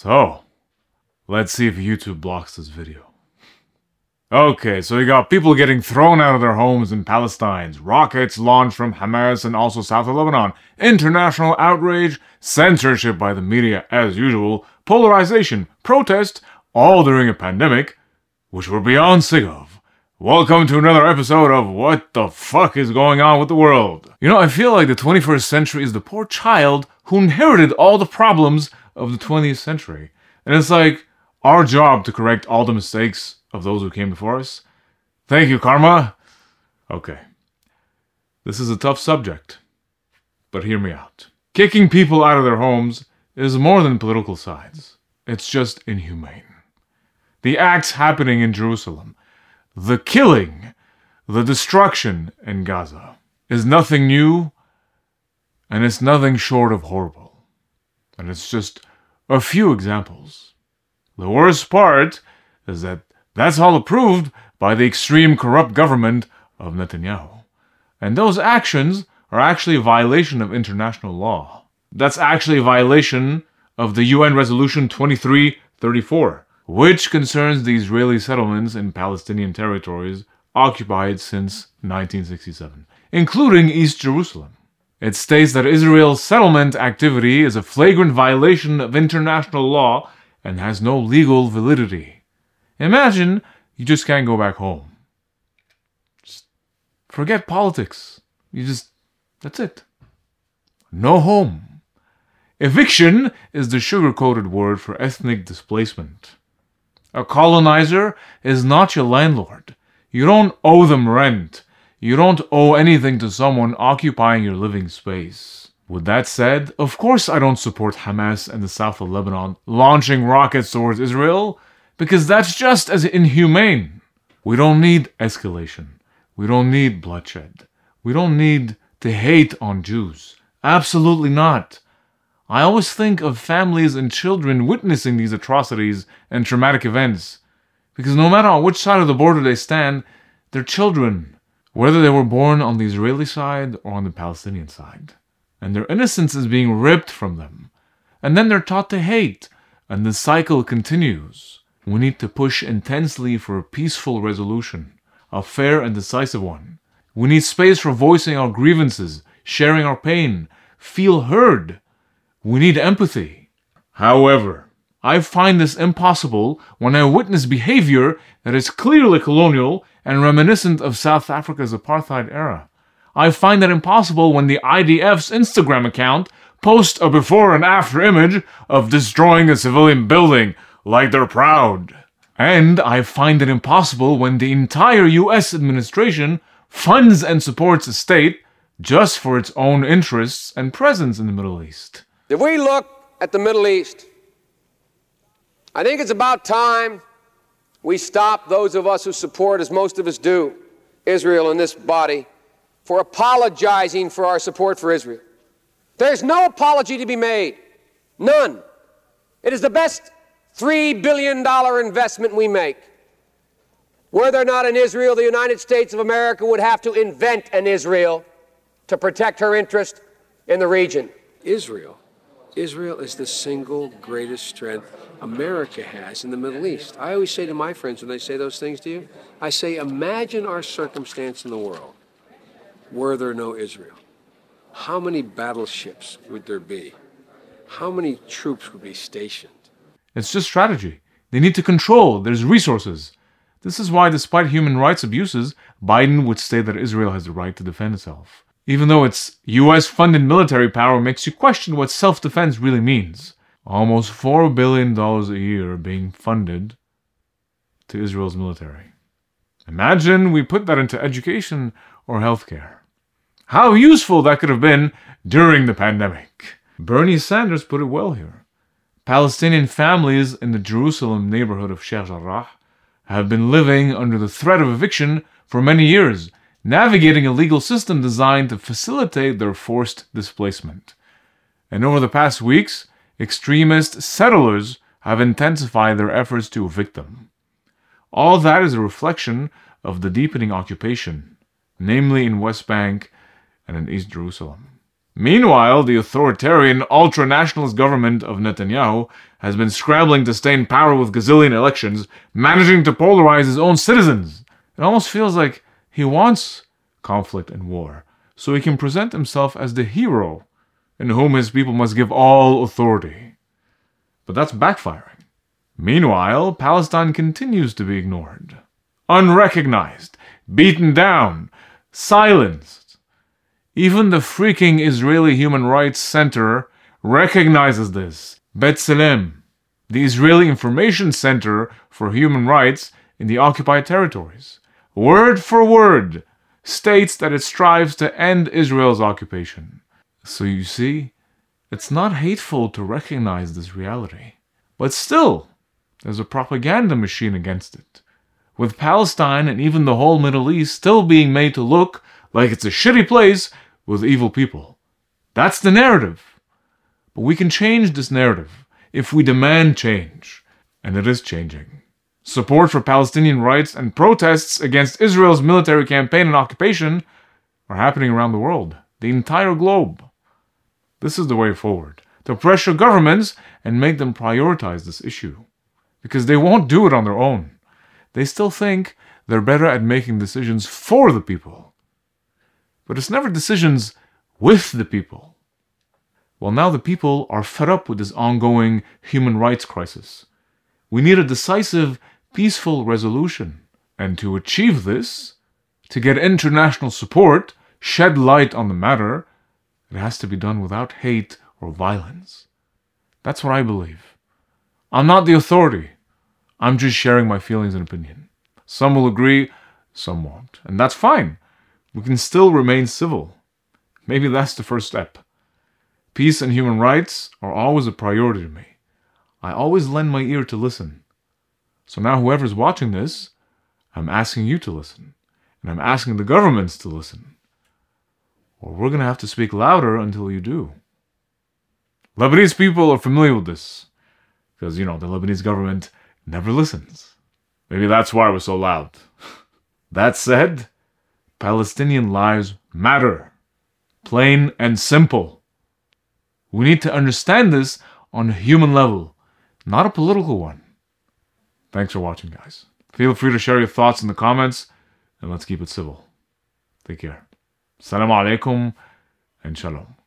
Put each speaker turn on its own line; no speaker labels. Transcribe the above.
So, let's see if YouTube blocks this video. Okay, so you got people getting thrown out of their homes in Palestine, rockets launched from Hamas and also south of Lebanon, international outrage, censorship by the media as usual, polarization, protest, all during a pandemic, which we're beyond sick of. Welcome to another episode of What the Fuck is Going On with the World. You know, I feel like the 21st century is the poor child who inherited all the problems of the 20th century. And it's like our job to correct all the mistakes of those who came before us. Thank you, Karma. Okay. This is a tough subject, but hear me out. Kicking people out of their homes is more than political sides, it's just inhumane. The acts happening in Jerusalem, the killing, the destruction in Gaza is nothing new, and it's nothing short of horrible. And it's just a few examples. The worst part is that that's all approved by the extreme corrupt government of Netanyahu. And those actions are actually a violation of international law. That's actually a violation of the UN Resolution 2334, which concerns the Israeli settlements in Palestinian territories occupied since 1967, including East Jerusalem. It states that Israel's settlement activity is a flagrant violation of international law and has no legal validity. Imagine you just can't go back home. Just forget politics. You just, that's it. No home. Eviction is the sugar coated word for ethnic displacement. A colonizer is not your landlord. You don't owe them rent. You don't owe anything to someone occupying your living space. With that said, of course I don't support Hamas and the south of Lebanon launching rockets towards Israel, because that's just as inhumane. We don't need escalation. We don't need bloodshed. We don't need to hate on Jews. Absolutely not. I always think of families and children witnessing these atrocities and traumatic events, because no matter on which side of the border they stand, they're children, whether they were born on the Israeli side or on the Palestinian side. And their innocence is being ripped from them. And then they're taught to hate, and the cycle continues. We need to push intensely for a peaceful resolution, a fair and decisive one. We need space for voicing our grievances, sharing our pain, feel heard. We need empathy. However, I find this impossible when I witness behavior that is clearly colonial and reminiscent of South Africa's apartheid era. I find that impossible when the IDF's Instagram account posts a before and after image of destroying a civilian building like they're proud. And I find it impossible when the entire US administration funds and supports a state just for its own interests and presence in the Middle East.
If we look at the Middle East, I think it's about time we stop those of us who support, as most of us do, Israel in this body, for apologizing for our support for Israel. There's no apology to be made. None. It is the best $3 billion investment we make. Were there not an Israel, the United States of America would have to invent an Israel to protect her interest in the region.
Israel. Israel is the single greatest strength America has in the Middle East. I always say to my friends when they say those things to you, I say, imagine our circumstance in the world were there no Israel. How many battleships would there be? How many troops would be stationed?
It's just strategy. They need to control, there's resources. This is why, despite human rights abuses, Biden would say that Israel has the right to defend itself. Even though its US funded military power makes you question what self defense really means. Almost $4 billion a year being funded to Israel's military. Imagine we put that into education or healthcare. How useful that could have been during the pandemic. Bernie Sanders put it well here. Palestinian families in the Jerusalem neighborhood of Sheikh Jarrah have been living under the threat of eviction for many years, navigating a legal system designed to facilitate their forced displacement. And over the past weeks, extremist settlers have intensified their efforts to evict them. All that is a reflection of the deepening occupation, namely in West Bank and in East Jerusalem. Meanwhile, the authoritarian, ultra nationalist government of Netanyahu has been scrambling to stay in power with gazillion elections, managing to polarize his own citizens. It almost feels like he wants conflict and war, so he can present himself as the hero in whom his people must give all authority. But that's backfiring. Meanwhile, Palestine continues to be ignored, unrecognized, beaten down, silenced. Even the freaking Israeli Human Rights Center recognizes this. B'Tselem, the Israeli Information Center for Human Rights in the occupied territories, word for word, states that it strives to end Israel's occupation. So you see, it's not hateful to recognize this reality. But still, there's a propaganda machine against it. With Palestine and even the whole Middle East still being made to look like it's a shitty place with evil people. That's the narrative. But we can change this narrative if we demand change. And it is changing. Support for Palestinian rights and protests against Israel's military campaign and occupation are happening around the world, the entire globe. This is the way forward to pressure governments and make them prioritize this issue. Because they won't do it on their own. They still think they're better at making decisions for the people. But it's never decisions with the people. Well, now the people are fed up with this ongoing human rights crisis. We need a decisive, peaceful resolution. And to achieve this, to get international support, shed light on the matter, it has to be done without hate or violence. That's what I believe. I'm not the authority. I'm just sharing my feelings and opinion. Some will agree, some won't. And that's fine. We can still remain civil. Maybe that's the first step. Peace and human rights are always a priority to me. I always lend my ear to listen. So now, whoever's watching this, I'm asking you to listen. And I'm asking the governments to listen. Or we're going to have to speak louder until you do. Lebanese people are familiar with this. Because, you know, the Lebanese government never listens. Maybe that's why we're so loud. that said, Palestinian lives matter. Plain and simple. We need to understand this on a human level, not a political one. Thanks for watching, guys. Feel free to share your thoughts in the comments, and let's keep it civil. Take care. Salam alaikum and shalom.